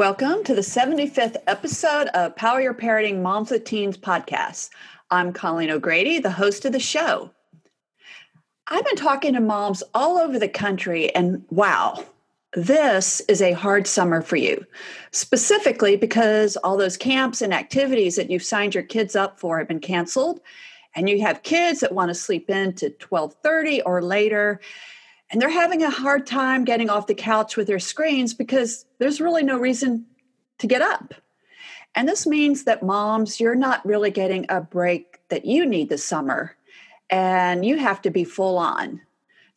Welcome to the 75th episode of Power Your Parenting Moms with Teens podcast. I'm Colleen O'Grady, the host of the show. I've been talking to moms all over the country, and wow, this is a hard summer for you, specifically because all those camps and activities that you've signed your kids up for have been canceled, and you have kids that want to sleep in to 12:30 or later and they're having a hard time getting off the couch with their screens because there's really no reason to get up. And this means that moms, you're not really getting a break that you need this summer, and you have to be full on.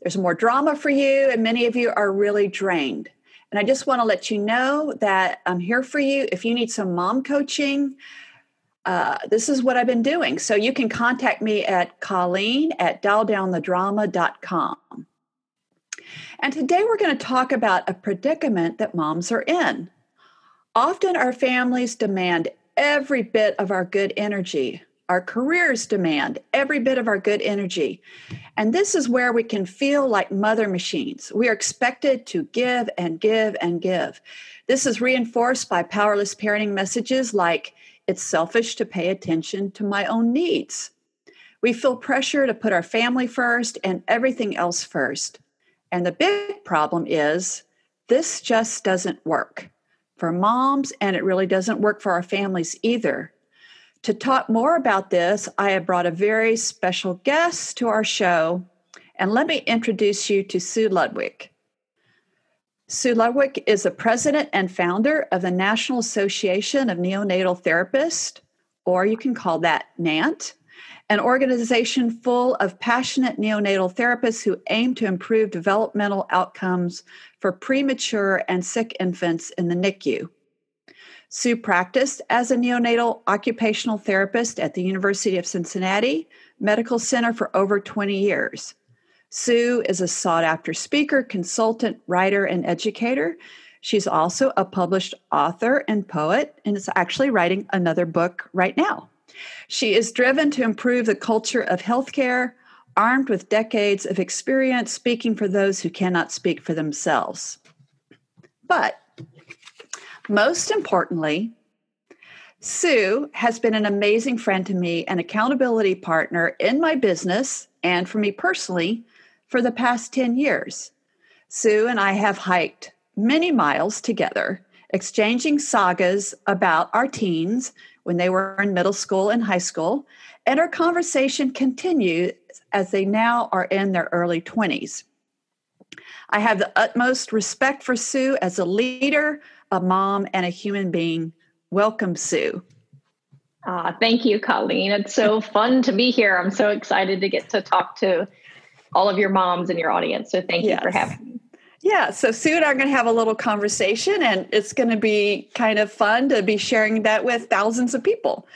There's more drama for you, and many of you are really drained. And I just want to let you know that I'm here for you. If you need some mom coaching, uh, this is what I've been doing. So you can contact me at Colleen at dialdownthedrama.com. And today we're going to talk about a predicament that moms are in. Often our families demand every bit of our good energy. Our careers demand every bit of our good energy. And this is where we can feel like mother machines. We are expected to give and give and give. This is reinforced by powerless parenting messages like, it's selfish to pay attention to my own needs. We feel pressure to put our family first and everything else first. And the big problem is this just doesn't work for moms, and it really doesn't work for our families either. To talk more about this, I have brought a very special guest to our show, and let me introduce you to Sue Ludwig. Sue Ludwig is the president and founder of the National Association of Neonatal Therapists, or you can call that NANT an organization full of passionate neonatal therapists who aim to improve developmental outcomes for premature and sick infants in the NICU. Sue practiced as a neonatal occupational therapist at the University of Cincinnati Medical Center for over 20 years. Sue is a sought after speaker, consultant, writer, and educator. She's also a published author and poet, and is actually writing another book right now. She is driven to improve the culture of healthcare, armed with decades of experience speaking for those who cannot speak for themselves. But most importantly, Sue has been an amazing friend to me and accountability partner in my business and for me personally for the past 10 years. Sue and I have hiked many miles together, exchanging sagas about our teens when they were in middle school and high school, and our conversation continues as they now are in their early 20s. I have the utmost respect for Sue as a leader, a mom, and a human being. Welcome, Sue. Uh, thank you, Colleen. It's so fun to be here. I'm so excited to get to talk to all of your moms and your audience. So thank yes. you for having me. Yeah, so Sue and I are going to have a little conversation, and it's going to be kind of fun to be sharing that with thousands of people.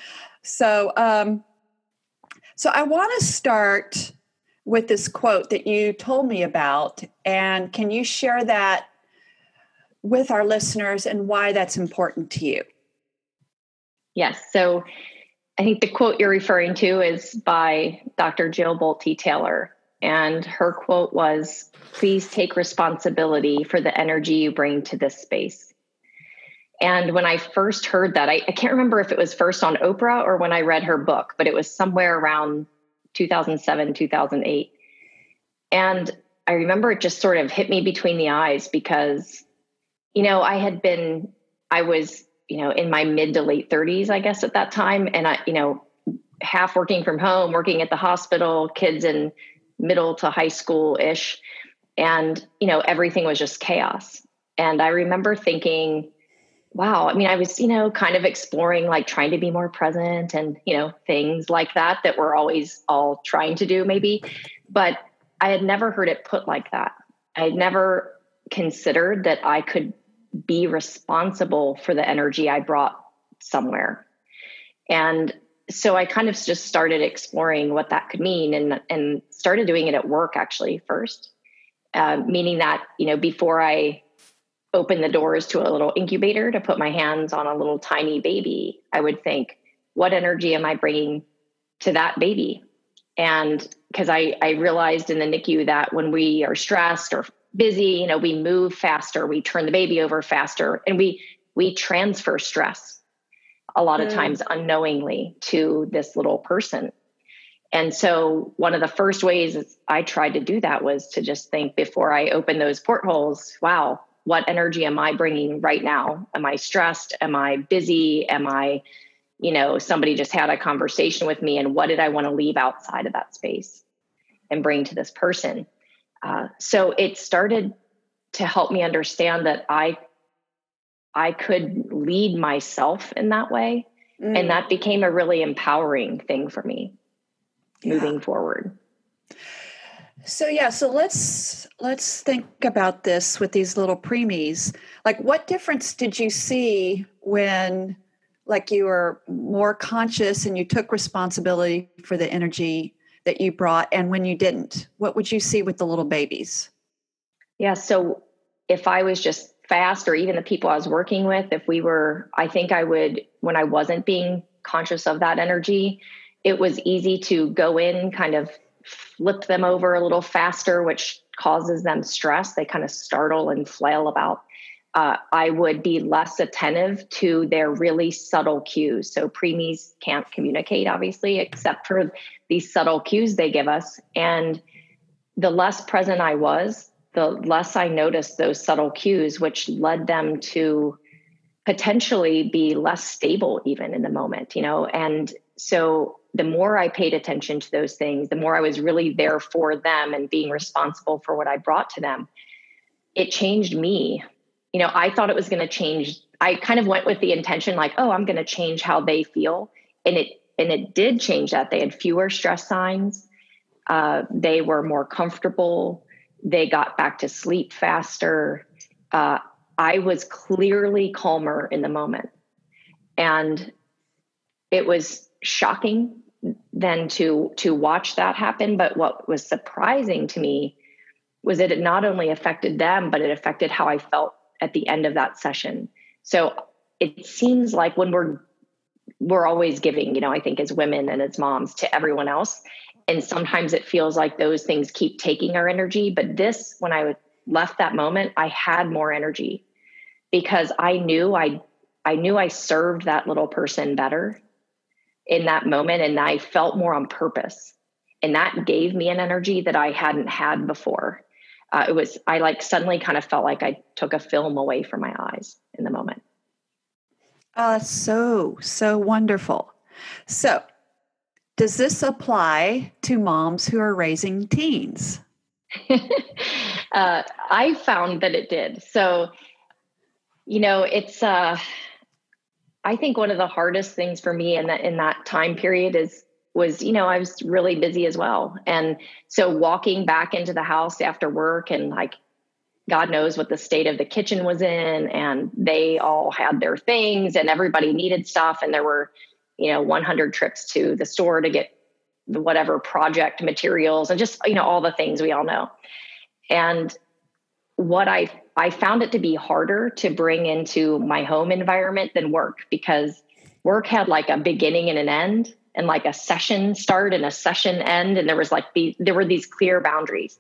So, um, so I want to start with this quote that you told me about, and can you share that with our listeners and why that's important to you? Yes. So, I think the quote you're referring to is by Dr. Jill Bolte Taylor, and her quote was Please take responsibility for the energy you bring to this space. And when I first heard that, I, I, can't remember if it was first on Oprah or when I read her book, but it was somewhere around 2007, 2008. And I remember it just sort of hit me between the eyes because, you know, I had been, I was, you know, in my mid to late 30s, I guess, at that time. And I, you know, half working from home, working at the hospital, kids in middle to high school ish. And, you know, everything was just chaos. And I remember thinking, wow, I mean, I was, you know, kind of exploring like trying to be more present and, you know, things like that that we're always all trying to do, maybe. But I had never heard it put like that. I had never considered that I could be responsible for the energy I brought somewhere. And so I kind of just started exploring what that could mean and, and started doing it at work actually first, uh, meaning that, you know, before I open the doors to a little incubator to put my hands on a little tiny baby, I would think, what energy am I bringing to that baby? And because I, I realized in the NICU that when we are stressed or busy, you know, we move faster, we turn the baby over faster, and we we transfer stress a lot of mm. times unknowingly to this little person. And so one of the first ways I tried to do that was to just think before I open those portholes, wow, what energy am I bringing right now? Am I stressed? Am I busy? Am I you know, somebody just had a conversation with me and what did I want to leave outside of that space and bring to this person. Uh, so it started to help me understand that I I could lead myself in that way. Mm. And that became a really empowering thing for me yeah. moving forward. So yeah, so let's let's think about this with these little preemies. Like what difference did you see when like you were more conscious and you took responsibility for the energy that you brought and when you didn't what would you see with the little babies yeah so if i was just fast or even the people i was working with if we were i think i would when i wasn't being conscious of that energy it was easy to go in kind of flip them over a little faster which causes them stress they kind of startle and flail about uh, I would be less attentive to their really subtle cues. So preemies can't communicate, obviously, except for these subtle cues they give us. And the less present I was, the less I noticed those subtle cues, which led them to potentially be less stable even in the moment, you know? And so the more I paid attention to those things, the more I was really there for them and being responsible for what I brought to them, it changed me you know, I thought it was going to change. I kind of went with the intention like, oh, I'm going to change how they feel. And it, and it did change that. They had fewer stress signs. Uh, they were more comfortable. They got back to sleep faster. Uh, I was clearly calmer in the moment. And it was shocking then to to watch that happen but what was surprising to me was that it not only affected them but it affected how i felt at the end of that session. So it seems like when we're we're always giving, you know, I think as women and as moms to everyone else. And sometimes it feels like those things keep taking our energy. But this, when I left that moment, I had more energy because I knew I I knew I served that little person better in that moment and I felt more on purpose. And that gave me an energy that I hadn't had before uh, it was i like suddenly kind of felt like i took a film away from my eyes in the moment uh, so so wonderful so does this apply to moms who are raising teens? Uh, i found that it did. So you know it's uh i think one of the hardest things for me in that in that time period is was you know i was really busy as well. And so walking back into the house after work and like god knows what the state of the kitchen was in and they all had their things and everybody needed stuff and there were you know 100 trips to the store to get whatever project materials and just you know all the things we all know. And what i i found it to be harder to bring into my home environment than work because work had like a beginning and an end and like a session start and a session end. And there was like the there were these clear boundaries.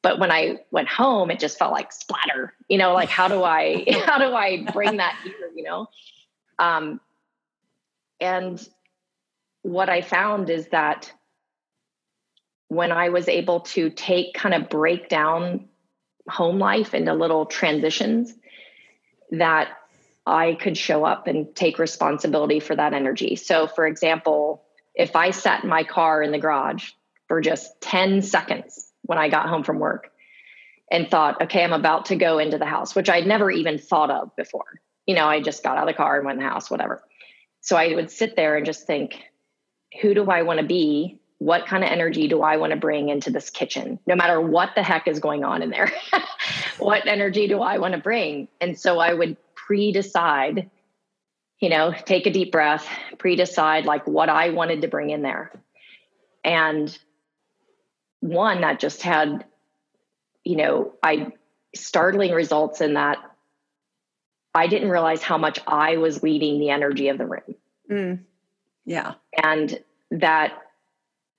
But when i went home it just felt like splatter you know like how do i how do i bring that here you know? Um and what i found is that when i was able to take kind of break down home life into little transitions that I could show up and take responsibility for that energy. So, for example, if I sat in my car in the garage for just 10 seconds when I got home from work and thought, okay, I'm about to go into the house, which I'd never even thought of before. You know, I just got out of the car and went in the house, whatever. So I would sit there and just think, who do I want to be what kind of energy do I want to bring into this kitchen? No matter what the heck is going on in there, what energy do I want to bring? And so I would pre decide, you know, take a deep breath, pre decide like what I wanted to bring in there. And one that just had, you know, I startling results in that I didn't realize how much I was leading the energy of the room. Mm. Yeah. And that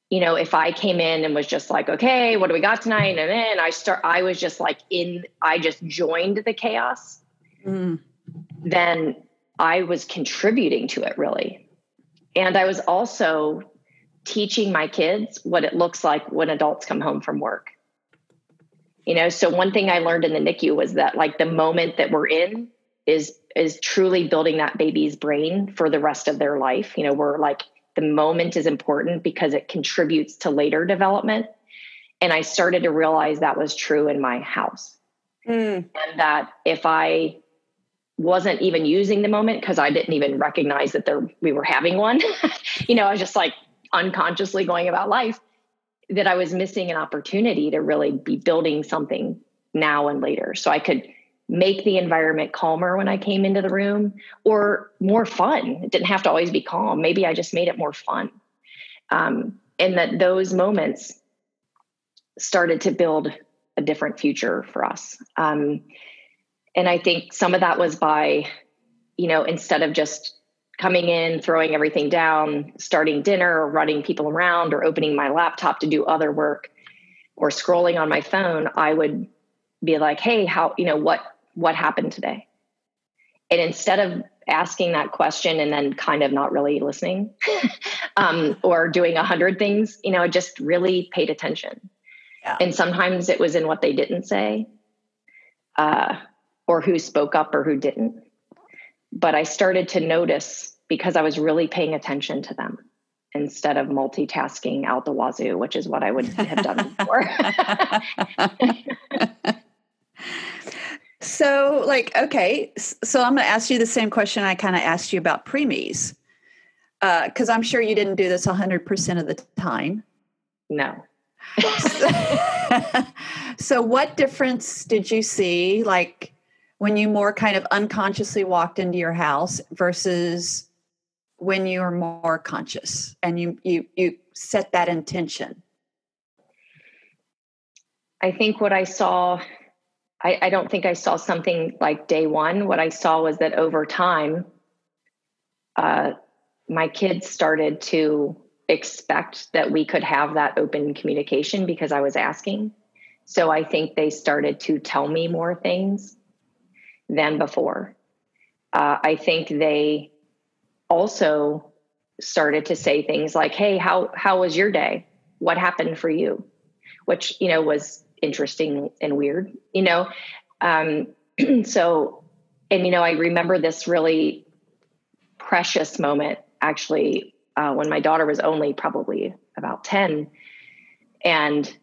you know, if I came in and was just like, okay, what do we got tonight? And then I start, I was just like in, I just joined the chaos. Mm. Then I was contributing to it really. And I was also teaching my kids what it looks like when adults come home from work. You know, so one thing I learned in the NICU was that like the moment that we're in is is truly building that baby's brain for the rest of their life. You know, we're like the moment is important because it contributes to later development. And I started to realize that was true in my house. Mm. And that if I wasn't even using the moment because I didn't even recognize that there we were having one, you know, I was just like unconsciously going about life, that I was missing an opportunity to really be building something now and later. So I could make the environment calmer when I came into the room or more fun. It didn't have to always be calm. Maybe I just made it more fun. Um, and that those moments started to build a different future for us. Um, and I think some of that was by, you know, instead of just coming in, throwing everything down, starting dinner, or running people around, or opening my laptop to do other work, or scrolling on my phone, I would be like, hey, how, you know, what what happened today? And instead of asking that question and then kind of not really listening um, or doing a hundred things, you know, I just really paid attention. Yeah. And sometimes it was in what they didn't say uh, or who spoke up or who didn't. But I started to notice because I was really paying attention to them instead of multitasking out the wazoo, which is what I would have done before. So, like, okay, so I'm going to ask you the same question I kind of asked you about preemies, because uh, I'm sure you didn't do this 100% of the time. No. so, what difference did you see, like, when you more kind of unconsciously walked into your house versus when you were more conscious and you you you set that intention? I think what I saw I, I don't think I saw something like day one. What I saw was that over time, uh, my kids started to expect that we could have that open communication because I was asking. So I think they started to tell me more things than before. Uh, I think they also started to say things like, "Hey, how how was your day? What happened for you?" Which you know was interesting and weird, you know? Um, so, and, you know, I remember this really precious moment actually uh, when my daughter was only probably about 10. And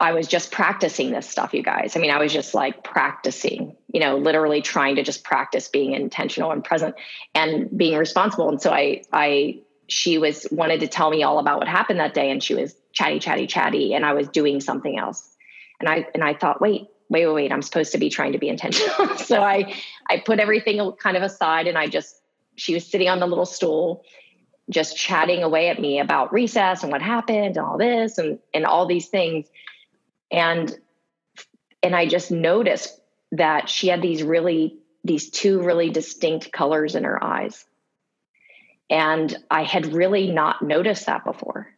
I was just practicing this stuff, you guys. I mean, I was just like practicing, you know, literally trying to just practice being intentional and present and being responsible. And so I, I, she was wanted to tell me all about what happened that day, and she was chatty, chatty, chatty, and I was doing something else and I and I thought, wait, wait, wait, wait, I'm supposed to be trying to be intentional. so I I put everything kind of aside and I just she was sitting on the little stool just chatting away at me about recess and what happened and all this and and all these things. And and I just noticed that she had these really these two really distinct colors in her eyes. And I had really not noticed that before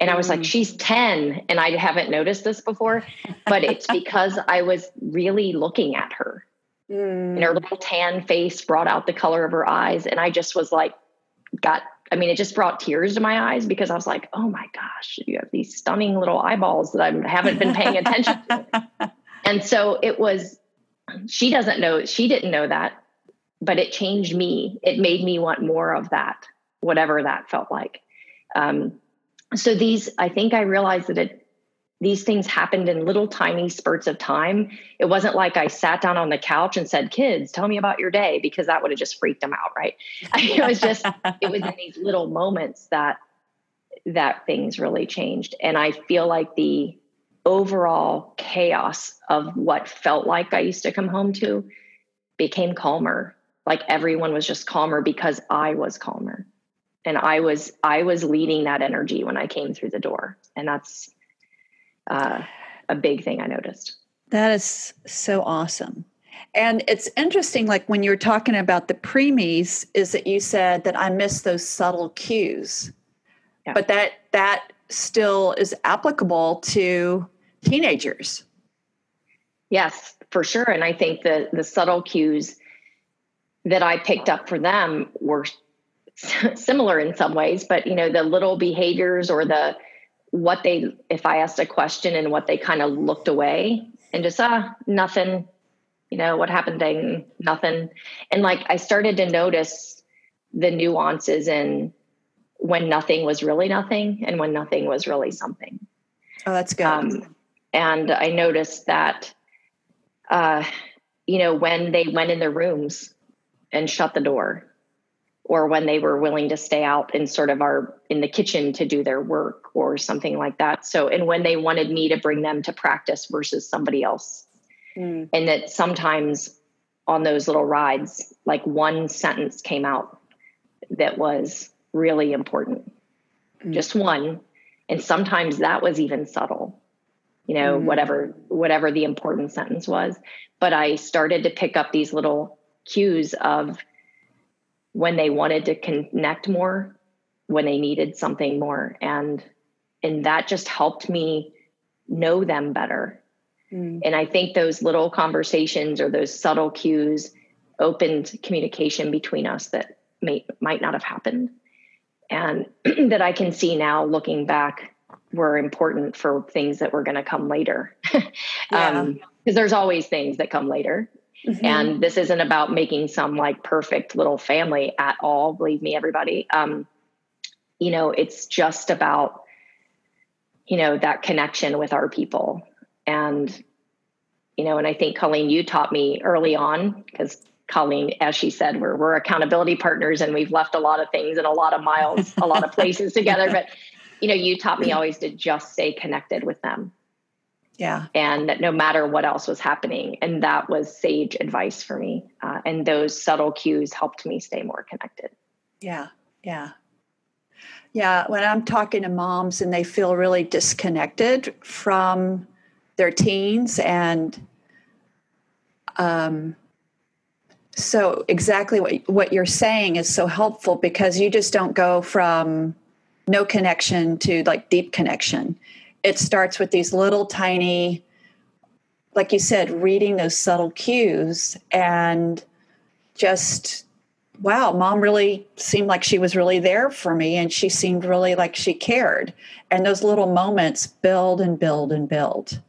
and I was like, mm. she's 10 and I haven't noticed this before, but it's because I was really looking at her. Mm. And her little tan face brought out the color of her eyes. And I just was like, got, I mean, it just brought tears to my eyes because I was like, oh my gosh, you have these stunning little eyeballs that I haven't been paying attention to. and so it was, she doesn't know, she didn't know that, but it changed me. It made me want more of that, whatever that felt like. Um, so these i think i realized that it these things happened in little tiny spurts of time it wasn't like i sat down on the couch and said kids tell me about your day because that would have just freaked them out right it was just it was in these little moments that that things really changed. And I feel like the overall chaos of what felt like I used to come home to became calmer. Like everyone was just calmer because I was calmer. And I was I was leading that energy when I came through the door. And that's uh, a big thing I noticed. That is so awesome. And it's interesting, like when you're talking about the preemies, is that you said that I miss those subtle cues. Yeah. But that that still is applicable to teenagers. Yes, for sure. And I think the the subtle cues that I picked up for them were similar in some ways, but you know, the little behaviors or the what they if I asked a question and what they kind of looked away and just ah nothing, you know, what happened dang nothing. And like I started to notice the nuances in when nothing was really nothing and when nothing was really something. Oh, that's good. Um, and I noticed that, uh, you know, when they went in their rooms and shut the door, or when they were willing to stay out in sort of our in the kitchen to do their work or something like that. So, and when they wanted me to bring them to practice versus somebody else, mm. and that sometimes on those little rides, like one sentence came out that was really important, mm. just one, and sometimes that was even subtle you know mm-hmm. whatever whatever the important sentence was but i started to pick up these little cues of when they wanted to connect more when they needed something more and and that just helped me know them better mm. and i think those little conversations or those subtle cues opened communication between us that may, might not have happened and that i can see now looking back were important for things that were going to come later. Because yeah. um, there's always things that come later. Mm-hmm. And this isn't about making some like perfect little family at all. Believe me, everybody. Um, you know, it's just about, you know, that connection with our people. And, you know, and I think Colleen, you taught me early on because Colleen, as she said, we're we're accountability partners and we've left a lot of things and a lot of miles, a lot of places together. But you know, you taught me always to just stay connected with them. Yeah. And that no matter what else was happening. And that was sage advice for me. Uh, and those subtle cues helped me stay more connected. Yeah. Yeah. Yeah. When I'm talking to moms and they feel really disconnected from their teens and, um, so exactly what, what you're saying is so helpful because you just don't go from no connection to like deep connection. It starts with these little tiny, like you said, reading those subtle cues and just, wow, mom really seemed like she was really there for me and she seemed really like she cared. And those little moments build and build and build.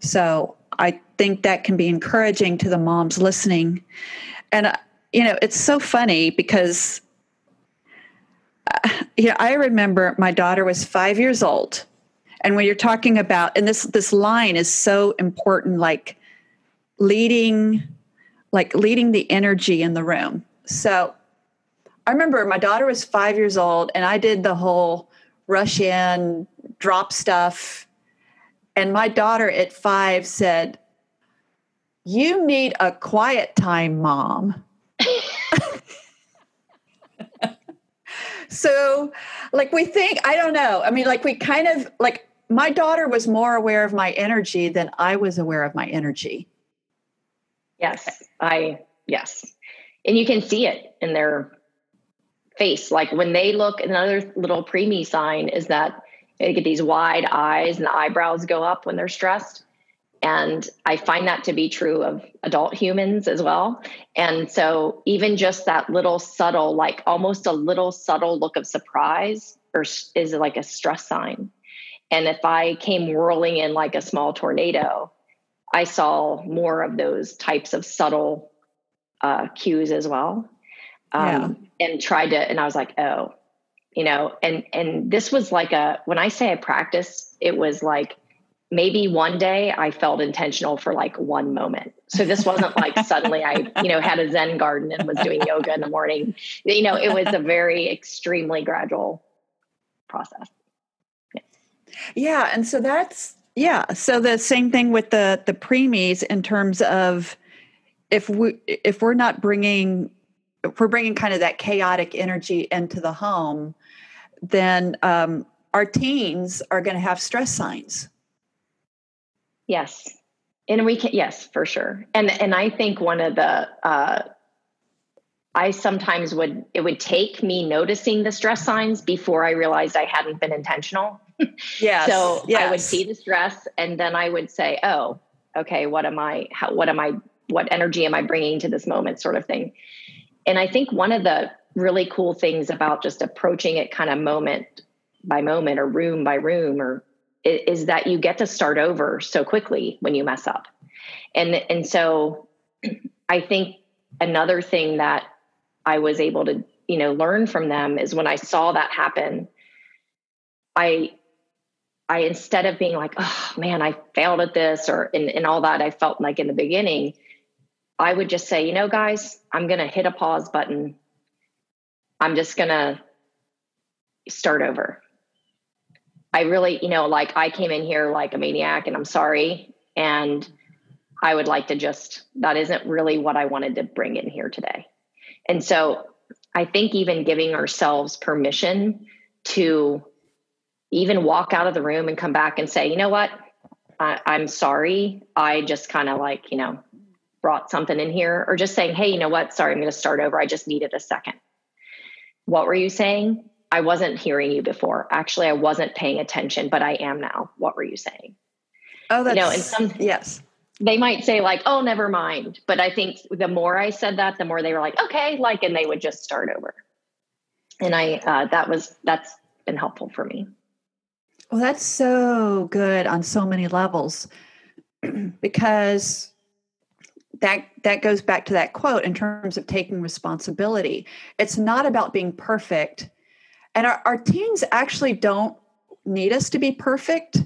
So I think that can be encouraging to the moms listening. And, uh, you know, it's so funny because yeah, I remember my daughter was five years old. And when you're talking about, and this this line is so important, like leading, like leading the energy in the room. So I remember my daughter was five years old, and I did the whole rush in, drop stuff. And my daughter at five said, You need a quiet time, mom. so like we think i don't know i mean like we kind of like my daughter was more aware of my energy than i was aware of my energy yes i yes and you can see it in their face like when they look another little preemie sign is that they get these wide eyes and the eyebrows go up when they're stressed and I find that to be true of adult humans as well. And so, even just that little subtle, like almost a little subtle look of surprise, or is like a stress sign. And if I came whirling in like a small tornado, I saw more of those types of subtle uh, cues as well. Um, yeah. And tried to, and I was like, oh, you know, and and this was like a when I say I practiced, it was like maybe one day I felt intentional for like one moment. So this wasn't like suddenly I, you know, had a Zen garden and was doing yoga in the morning. You know, it was a very extremely gradual process. Yeah, and so that's yeah. So the same thing with the the preemies in terms of if we if we're not bringing if we're bringing kind of that chaotic energy into the home, then um, our teens are going to have stress signs. Yes, and we can yes for sure. And and I think one of the uh, I sometimes would it would take me noticing the stress signs before I realized I hadn't been intentional. Yes. so yes. I would see the stress and then I would say, "Oh, okay, what am I how what am I what energy am I bringing to this moment sort of thing." And I think one of the really cool things about just approaching it kind of moment by moment or room by room or is that you get to start over so quickly when you mess up. And and so I think another thing that I was able to, you know, learn from them is when I saw that happen, I I instead of being like, oh man, I failed at this or and, and all that I felt like in the beginning, I would just say, you know, guys, I'm gonna hit a pause button. I'm just gonna start over. I really, you know, like I came in here like a maniac and I'm sorry. And I would like to just, that isn't really what I wanted to bring in here today. And so I think even giving ourselves permission to even walk out of the room and come back and say, you know what, I, am sorry. I just kind of like, you know, brought something in here, or just saying, hey, you know what, sorry, I'm going to start over. I just needed a second. What were you saying? I wasn't hearing you before. Actually, I wasn't paying attention, but I am now. What were you saying? Oh, that's, you know, and some, yes they might say like oh never mind but i think the more i said that the more they were like okay like and they would just start over and i uh, that was that's been helpful for me well that's so good on so many levels because that that goes back to that quote in terms of taking responsibility it's not about being perfect and our, our teens actually don't need us to be perfect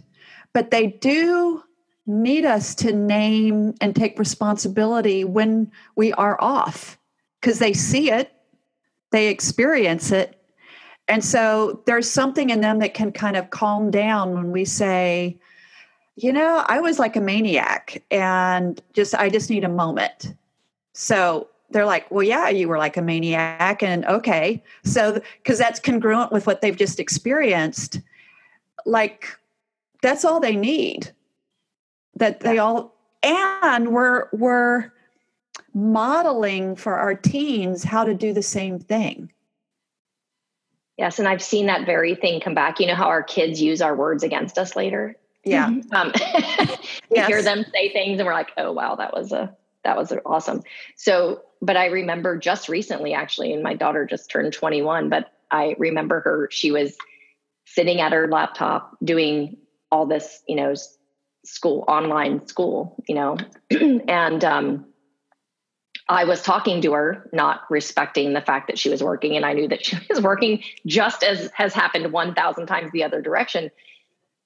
but they do need us to name and take responsibility when we are off because they see it, they experience it. And so there's something in them that can kind of calm down when we say, you know, I was like a maniac and just, I just need a moment. So they're like, well, yeah, you were like a maniac. And okay. So, because that's congruent with what they've just experienced. Like, that's all they need that they all and we're we're modeling for our teens how to do the same thing yes and i've seen that very thing come back you know how our kids use our words against us later yeah mm-hmm. um, we yes. hear them say things and we're like oh wow that was a that was awesome so but i remember just recently actually and my daughter just turned 21 but i remember her she was sitting at her laptop doing all this you know school, online school, you know, and um, I was talking to her, not respecting the fact that she was working, and I knew that she was working just as has happened 1,000 times the other direction.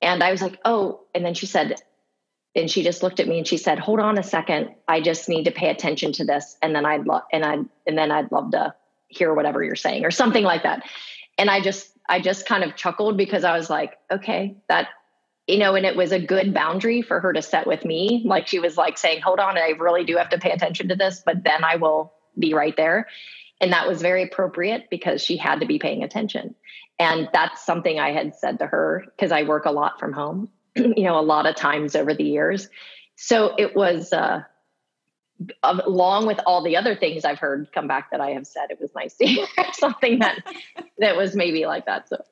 And I was like, oh, and then she said, and she just looked at me and she said, hold on a second. I just need to pay attention to this. And then I'd love, and I, and then I'd love to hear whatever you're saying or something like that. And I just, I just kind of chuckled because I was like, okay, that you know, and it was a good boundary for her to set with me. Like she was like saying, hold on, I really do have to pay attention to this, but then I will be right there. And that was very appropriate because she had to be paying attention. And that's something I had said to her because I work a lot from home, you know, a lot of times over the years. So it was, uh, along with all the other things I've heard come back that I have said, it was nice to hear something that that was maybe like that. So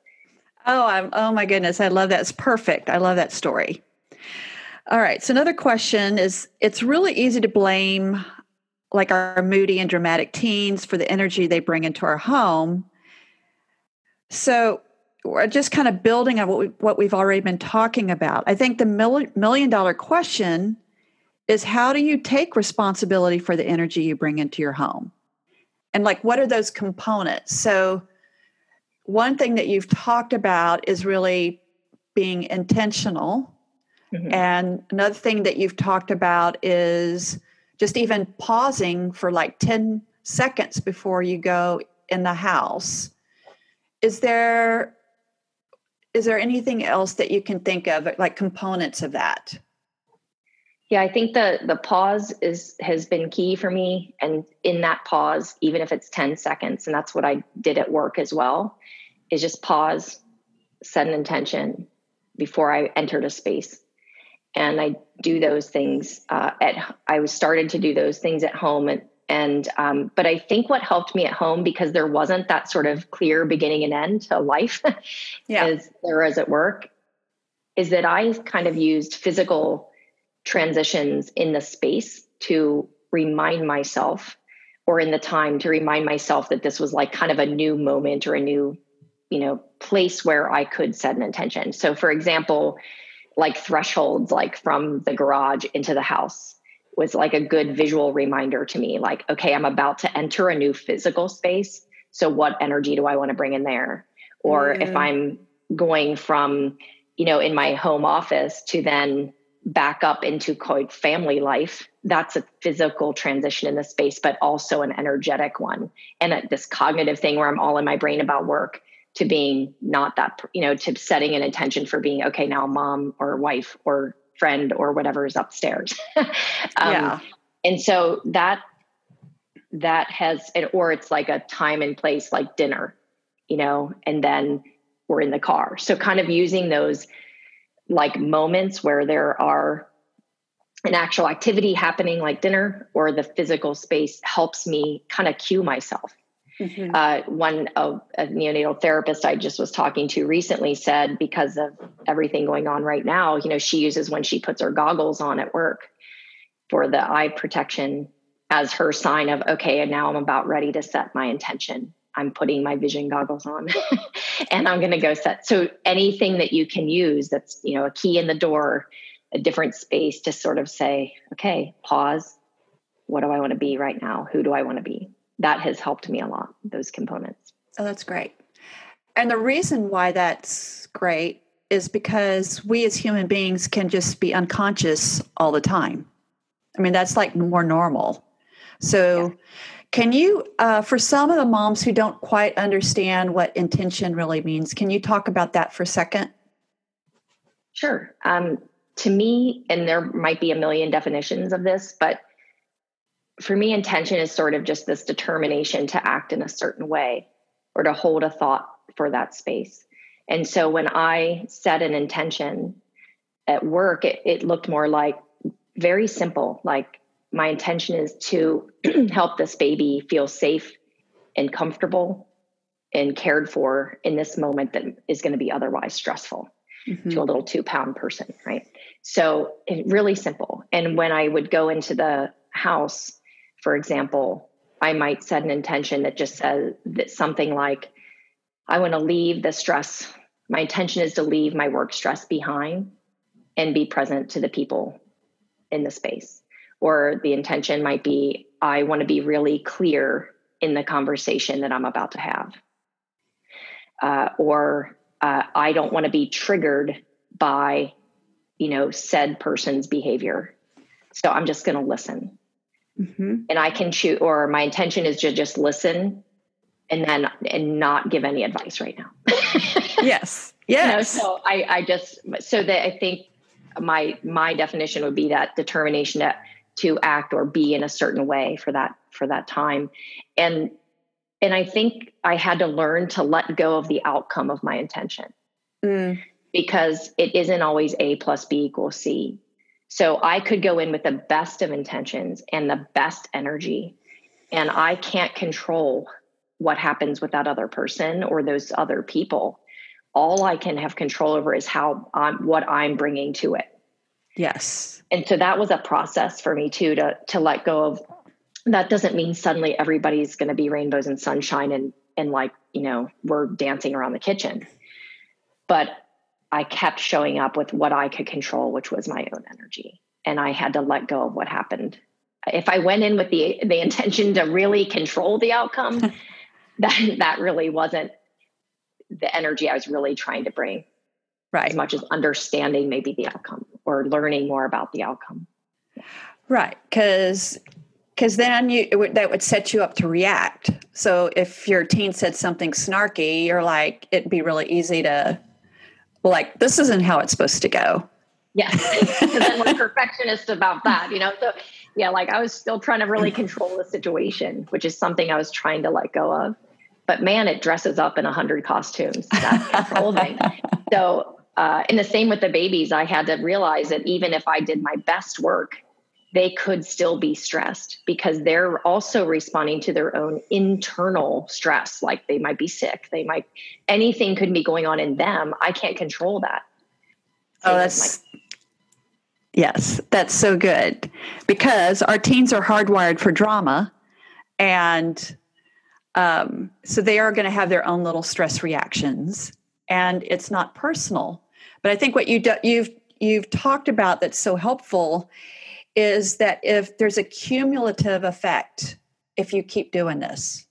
Oh, I'm, oh my goodness. I love that. It's perfect. I love that story. All right. So another question is it's really easy to blame like our moody and dramatic teens for the energy they bring into our home. So we're just kind of building on what we what we've already been talking about. I think the million dollar question is how do you take responsibility for the energy you bring into your home? And like what are those components? So one thing that you've talked about is really being intentional. Mm-hmm. And another thing that you've talked about is just even pausing for like 10 seconds before you go in the house. Is there is there anything else that you can think of like components of that yeah i think the the pause is has been key for me and in that pause even if it's 10 seconds and that's what i did at work as well is just pause set an intention before i entered a space and i do those things uh, at i was started to do those things at home and and um, but i think what helped me at home because there wasn't that sort of clear beginning and end to life yeah. as there is at work is that i kind of used physical transitions in the space to remind myself or in the time to remind myself that this was like kind of a new moment or a new you know place where i could set an intention. So for example like thresholds like from the garage into the house was like a good visual reminder to me like okay i'm about to enter a new physical space. So what energy do i want to bring in there? Or mm. if i'm going from you know in my home office to then back up into quote family life that's a physical transition in the space but also an energetic one and a, this cognitive thing where i'm all in my brain about work to being not that you know to setting an intention for being okay now mom or wife or friend or whatever is upstairs. um, yeah. And so that that has or it's like a time and place like dinner, you know, and then we're in the car. So kind of using those like moments where there are an actual activity happening like dinner or the physical space helps me kind of cue myself Mm-hmm. Uh, one of a neonatal therapist I just was talking to recently said because of everything going on right now, you know, she uses when she puts her goggles on at work for the eye protection as her sign of okay, and now I'm about ready to set my intention. I'm putting my vision goggles on and I'm going to go set. So anything that you can use that's, you know, a key in the door, a different space to sort of say, okay, pause. What do I want to be right now? Who do I want to be? that has helped me a lot, those components. Oh, that's great. And the reason why that's great is because we as human beings can just be unconscious all the time. I mean, that's like more normal. So, yeah. Can you, uh, for some of the moms who don't quite understand what intention really means, can you talk about that for a second? Sure. Um, to me, and there might be a million definitions of this, but for me, intention is sort of just this determination to act in a certain way or to hold a thought for that space. And so when I set an intention at work, it, it looked more like very simple. Like my intention is to help this baby feel safe and comfortable and cared for in this moment that is going to be otherwise stressful mm-hmm. to a little two pound person, right? So it, really simple. And when I would go into the house, for example, I might set an intention that just says that something like, I want to leave the stress. My intention is to leave my work stress behind and be present to the people in the space. Or the intention might be, I want to be really clear in the conversation that I'm about to have. Uh, or uh, I don't want to be triggered by, you know, said person's behavior. So I'm just going to listen mm-hmm. and I can choose, or my intention is to just listen and then and not give any advice right now. yes. Yes. You know, so I, I just so that I think my my definition would be that determination to to act or be in a certain way for that for that time. And and I think I had to learn to let go of the outcome of my intention. Mm. Because it isn't always A plus B equals C. So I could go in with the best of intentions and the best energy, and I can't control what happens with that other person or those other people. All I can have control over is how I'm what I'm bringing to it. Yes. And so that was a process for me too to to let go of that doesn't mean suddenly everybody's going to be rainbows and sunshine and and like, you know, we're dancing around the kitchen. But I kept showing up with what I could control, which was my own energy. And I had to let go of what happened. If I went in with the the intention to really control the outcome, that that really wasn't the energy I was really trying to bring. Right. As much as understanding maybe the outcome or learning more about the outcome. Right. Because because then you would, that would set you up to react. So if your teen said something snarky, you're like, it'd be really easy to like this isn't how it's supposed to go. Yes, because then we're perfectionists about that, you know. So yeah, like I was still trying to really control the situation, which is something I was trying to let go of. But man, it dresses up in a hundred costumes. That control thing. So, uh, and the same with the babies. I had to realize that even if I did my best work, they could still be stressed because they're also responding to their own internal stress. Like they might be sick, they might anything could be going on in them. I can't control that. oh, that's Yes, that's so good because our teens are hardwired for drama, and um, so they are going to have their own little stress reactions, and it's not personal. But I think what you do, you've you've talked about that's so helpful is that if there's a cumulative effect if you keep doing this.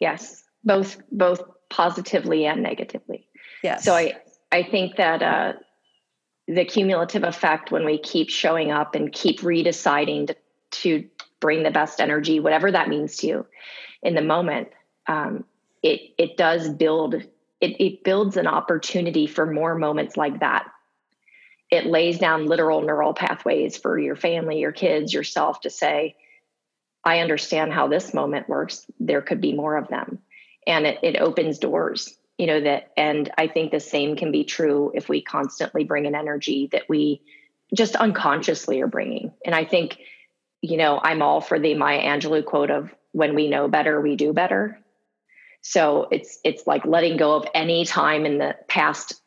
Yes, both both positively and negatively. Yes. So I I think that. Uh, the cumulative effect when we keep showing up and keep redeciding to, to bring the best energy, whatever that means to you in the moment, um, it it does build it, it builds an opportunity for more moments like that. It lays down literal neural pathways for your family, your kids, yourself to say, I understand how this moment works. There could be more of them. And it, it opens doors you know that and i think the same can be true if we constantly bring an energy that we just unconsciously are bringing and i think you know i'm all for the maya angelou quote of when we know better we do better so it's it's like letting go of any time in the past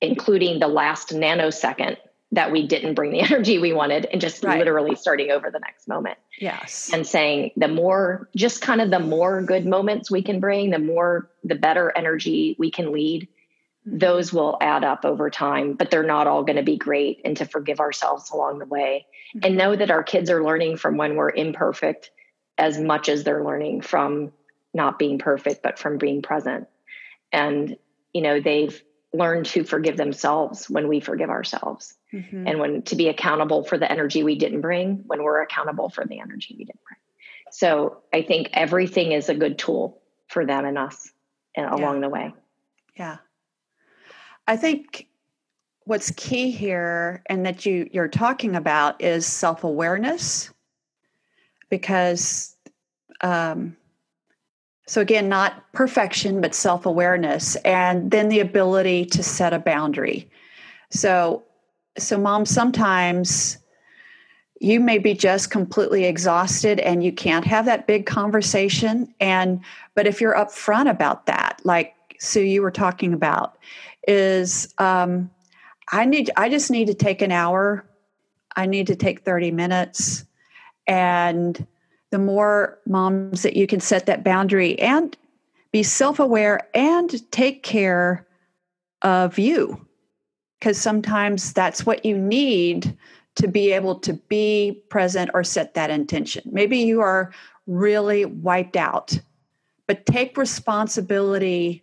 including the last nanosecond that we didn't bring the energy we wanted and just right. literally starting over the next moment. Yes. And saying the more, just kind of the more good moments we can bring, the more, the better energy we can lead, mm-hmm. those will add up over time, but they're not all going to be great. And to forgive ourselves along the way mm-hmm. and know that our kids are learning from when we're imperfect as much as they're learning from not being perfect, but from being present. And, you know, they've, learned to forgive themselves when we forgive ourselves mm-hmm. and when to be accountable for the energy we didn't bring when we're accountable for the energy we didn't bring so i think everything is a good tool for them and us and yeah. along the way yeah i think what's key here and that you you're talking about is self-awareness because um, so, again, not perfection, but self awareness, and then the ability to set a boundary. So, so mom, sometimes you may be just completely exhausted and you can't have that big conversation. And, but if you're upfront about that, like Sue, you were talking about, is um, I need, I just need to take an hour, I need to take 30 minutes, and the more moms that you can set that boundary and be self aware and take care of you. Because sometimes that's what you need to be able to be present or set that intention. Maybe you are really wiped out, but take responsibility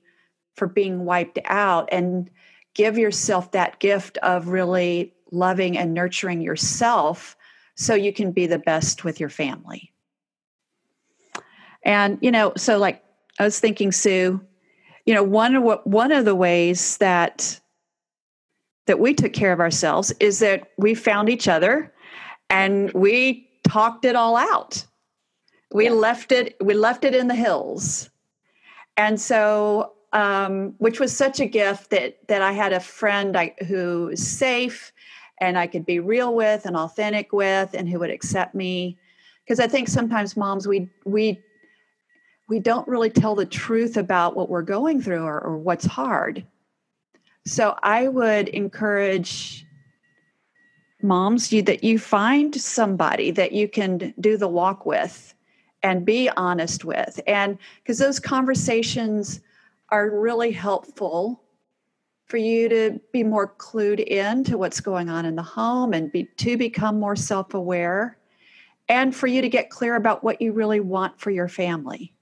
for being wiped out and give yourself that gift of really loving and nurturing yourself so you can be the best with your family. And, you know, so like I was thinking, Sue, you know, one of what one of the ways that that we took care of ourselves is that we found each other and we talked it all out. We yeah. left it, we left it in the hills. And so um, which was such a gift that that I had a friend I, who was safe and I could be real with and authentic with and who would accept me because I think sometimes moms we we we don't really tell the truth about what we're going through or, or what's hard. So I would encourage moms you that you find somebody that you can do the walk with and be honest with and because those conversations are really helpful for you to be more clued in to what's going on in the home and be to become more self-aware and for you to get clear about what you really want for your family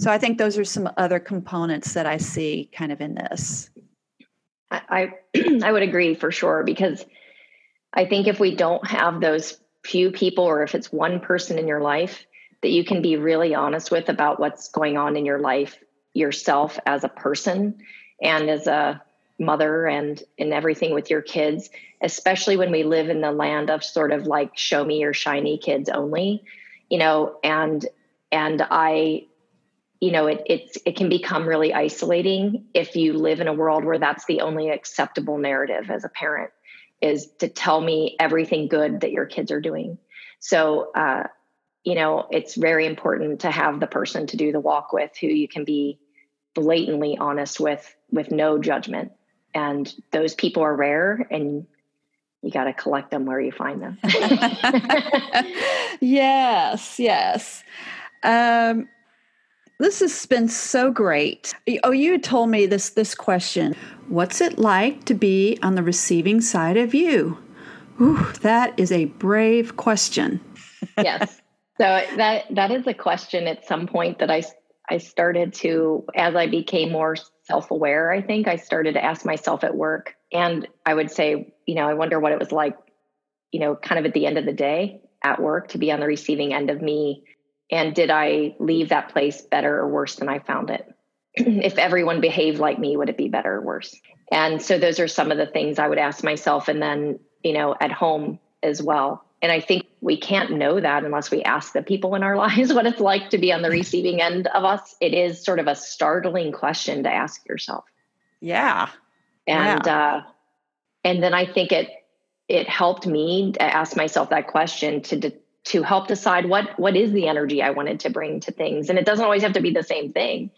so I think those are some other components that I see kind of in this. I I would agree for sure because I think if we don't have those few people or if it's one person in your life that you can be really honest with about what's going on in your life yourself as a person and as a mother and in everything with your kids, especially when we live in the land of sort of like show me your shiny kids only, you know, and and I you know it it's it can become really isolating if you live in a world where that's the only acceptable narrative as a parent is to tell me everything good that your kids are doing. So uh, you know it's very important to have the person to do the walk with who you can be blatantly honest with with no judgment. And those people are rare and you got to collect them where you find them. Yes yes. Um, this has been so great. Oh, you told me this this question. What's it like to be on the receiving side of you? Ooh, that is a brave question. yes. So that that is a question at some point that I I started to as I became more self-aware, I think I started to ask myself at work and I would say, you know, I wonder what it was like, you know, kind of at the end of the day at work to be on the receiving end of me and did I leave that place better or worse than I found it? if everyone behaved like me, would it be better or worse? And so those are some of the things I would ask myself. And then, you know, at home as well. And I think we can't know that unless we ask the people in our lives what it's like to be on the receiving end of us. It is sort of a startling question to ask yourself. Yeah. And yeah. uh and then I think it it helped me to ask myself that question to de- to help decide what what is the energy I wanted to bring to things. And it doesn't always have to be the same thing.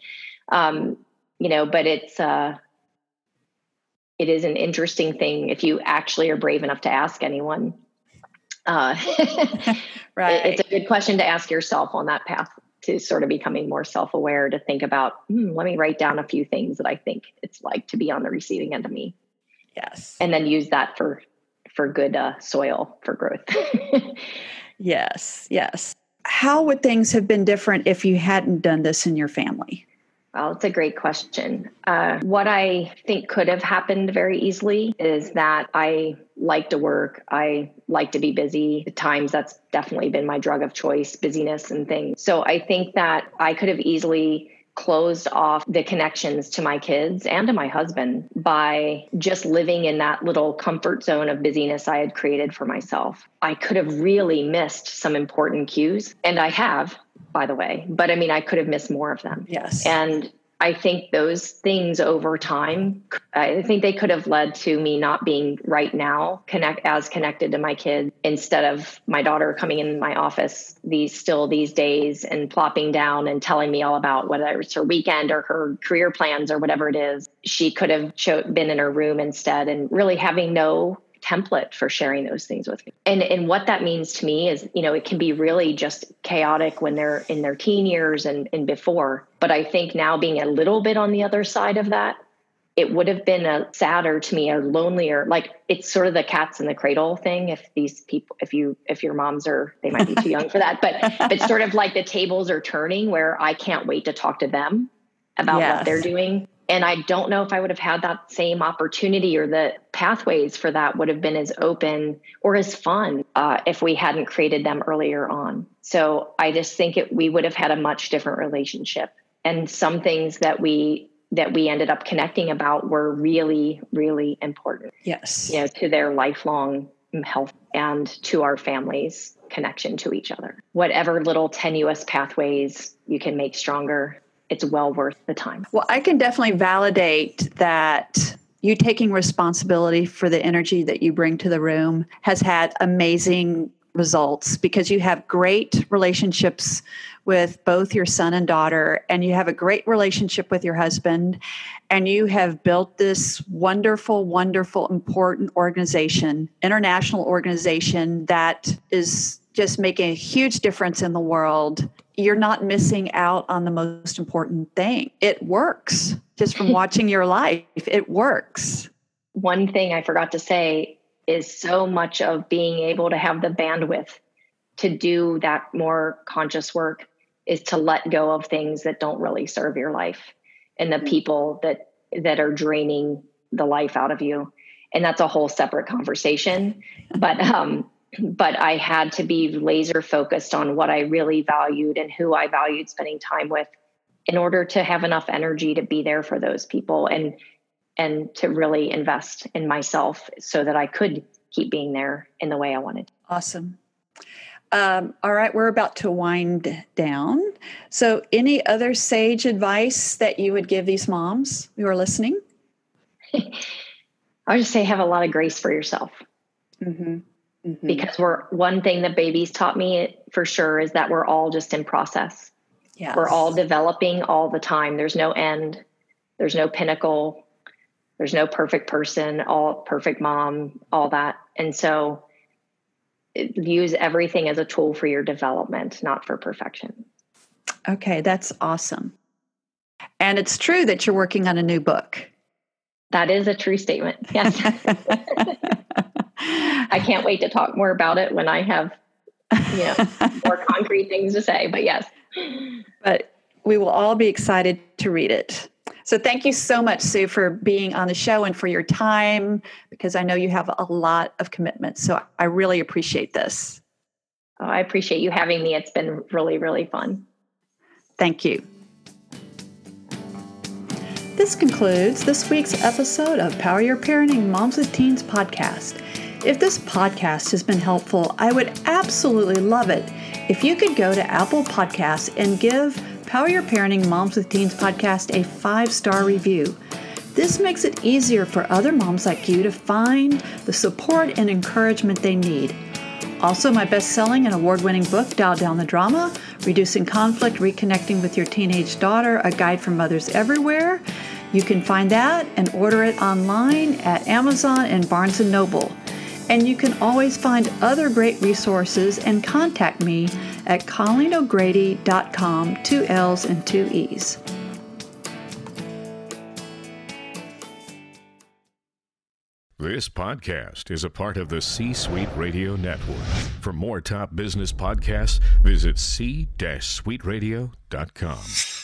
Um, you know, but it's uh it is an interesting thing if you actually are brave enough to ask anyone. Uh, right. It's a good question to ask yourself on that path to sort of becoming more self-aware to think about hmm, let me write down a few things that i think it's like to be on the receiving end of me yes and then use that for for good uh, soil for growth Yes, yes. How would things have been different if you hadn't done this in your family? Well, it's a great question. Uh, what I think could have happened very easily is that I like to work. I like to be busy. At times, that's definitely been my drug of choice, busyness and things. So I think that I could have easily closed off the connections to my kids and to my husband by just living in that little comfort zone of busyness I had created for myself. I could have really missed some important cues, and I have, by the way, but I mean, I could have missed more of them. Yes. And I think those things over time, I think they could have led to me not being right now connect as connected to my kids instead of my daughter coming in my office these still these days and plopping down and telling me all about whether it's her weekend or her career plans or whatever it is. She could have been in her room instead and really having no template for sharing those things with me. And and what that means to me is, you know, it can be really just chaotic when they're in their teen years and, and before. But I think now being a little bit on the other side of that, it would have been a sadder to me or lonelier. Like it's sort of the cats in the cradle thing. If these people, if you, if your moms are, they might be too young for that, but it's sort of like the tables are turning where I can't wait to talk to them about yes. what they're doing and I don't know if I would have had that same opportunity or the pathways for that would have been as open or as fun uh, if we hadn't created them earlier on. So I just think it, we would have had a much different relationship. And some things that we that we ended up connecting about were really, really important. Yes, you know, to their lifelong health and to our families' connection to each other. Whatever little tenuous pathways you can make stronger it's well worth the time. Well, I can definitely validate that you taking responsibility for the energy that you bring to the room has had amazing results because you have great relationships with both your son and daughter and you have a great relationship with your husband and you have built this wonderful wonderful important organization international organization that is just making a huge difference in the world, you're not missing out on the most important thing. It works just from watching your life. It works. One thing I forgot to say is so much of being able to have the bandwidth to do that more conscious work is to let go of things that don't really serve your life and the mm-hmm. people that that are draining the life out of you and that's a whole separate conversation but um but I had to be laser focused on what I really valued and who I valued spending time with in order to have enough energy to be there for those people and and to really invest in myself so that I could keep being there in the way I wanted. Awesome. Um, all right, we're about to wind down. So, any other sage advice that you would give these moms who are listening? I would just say have a lot of grace for yourself. Mm-hmm. Mm-hmm. Because we're one thing that babies taught me for sure is that we're all just in process. Yes. We're all developing all the time. There's no end. There's no pinnacle. There's no perfect person, all perfect mom, all that. And so use everything as a tool for your development, not for perfection. Okay, that's awesome. And it's true that you're working on a new book. That is a true statement. Yes. I can't wait to talk more about it when I have you know more concrete things to say, but yes. But we will all be excited to read it. So thank you so much, Sue, for being on the show and for your time, because I know you have a lot of commitments. So I really appreciate this. Oh, I appreciate you having me. It's been really, really fun. Thank you. This concludes this week's episode of Power Your Parenting Moms with Teens podcast. If this podcast has been helpful, I would absolutely love it if you could go to Apple Podcasts and give Power Your Parenting Moms with Teens podcast a five star review. This makes it easier for other moms like you to find the support and encouragement they need. Also, my best selling and award winning book, Dial Down the Drama Reducing Conflict, Reconnecting with Your Teenage Daughter, a guide for mothers everywhere. You can find that and order it online at Amazon and Barnes & Noble. And you can always find other great resources and contact me at colleeno'grady.com, two L's and two E's. This podcast is a part of the C Suite Radio Network. For more top business podcasts, visit c-suiteradio.com.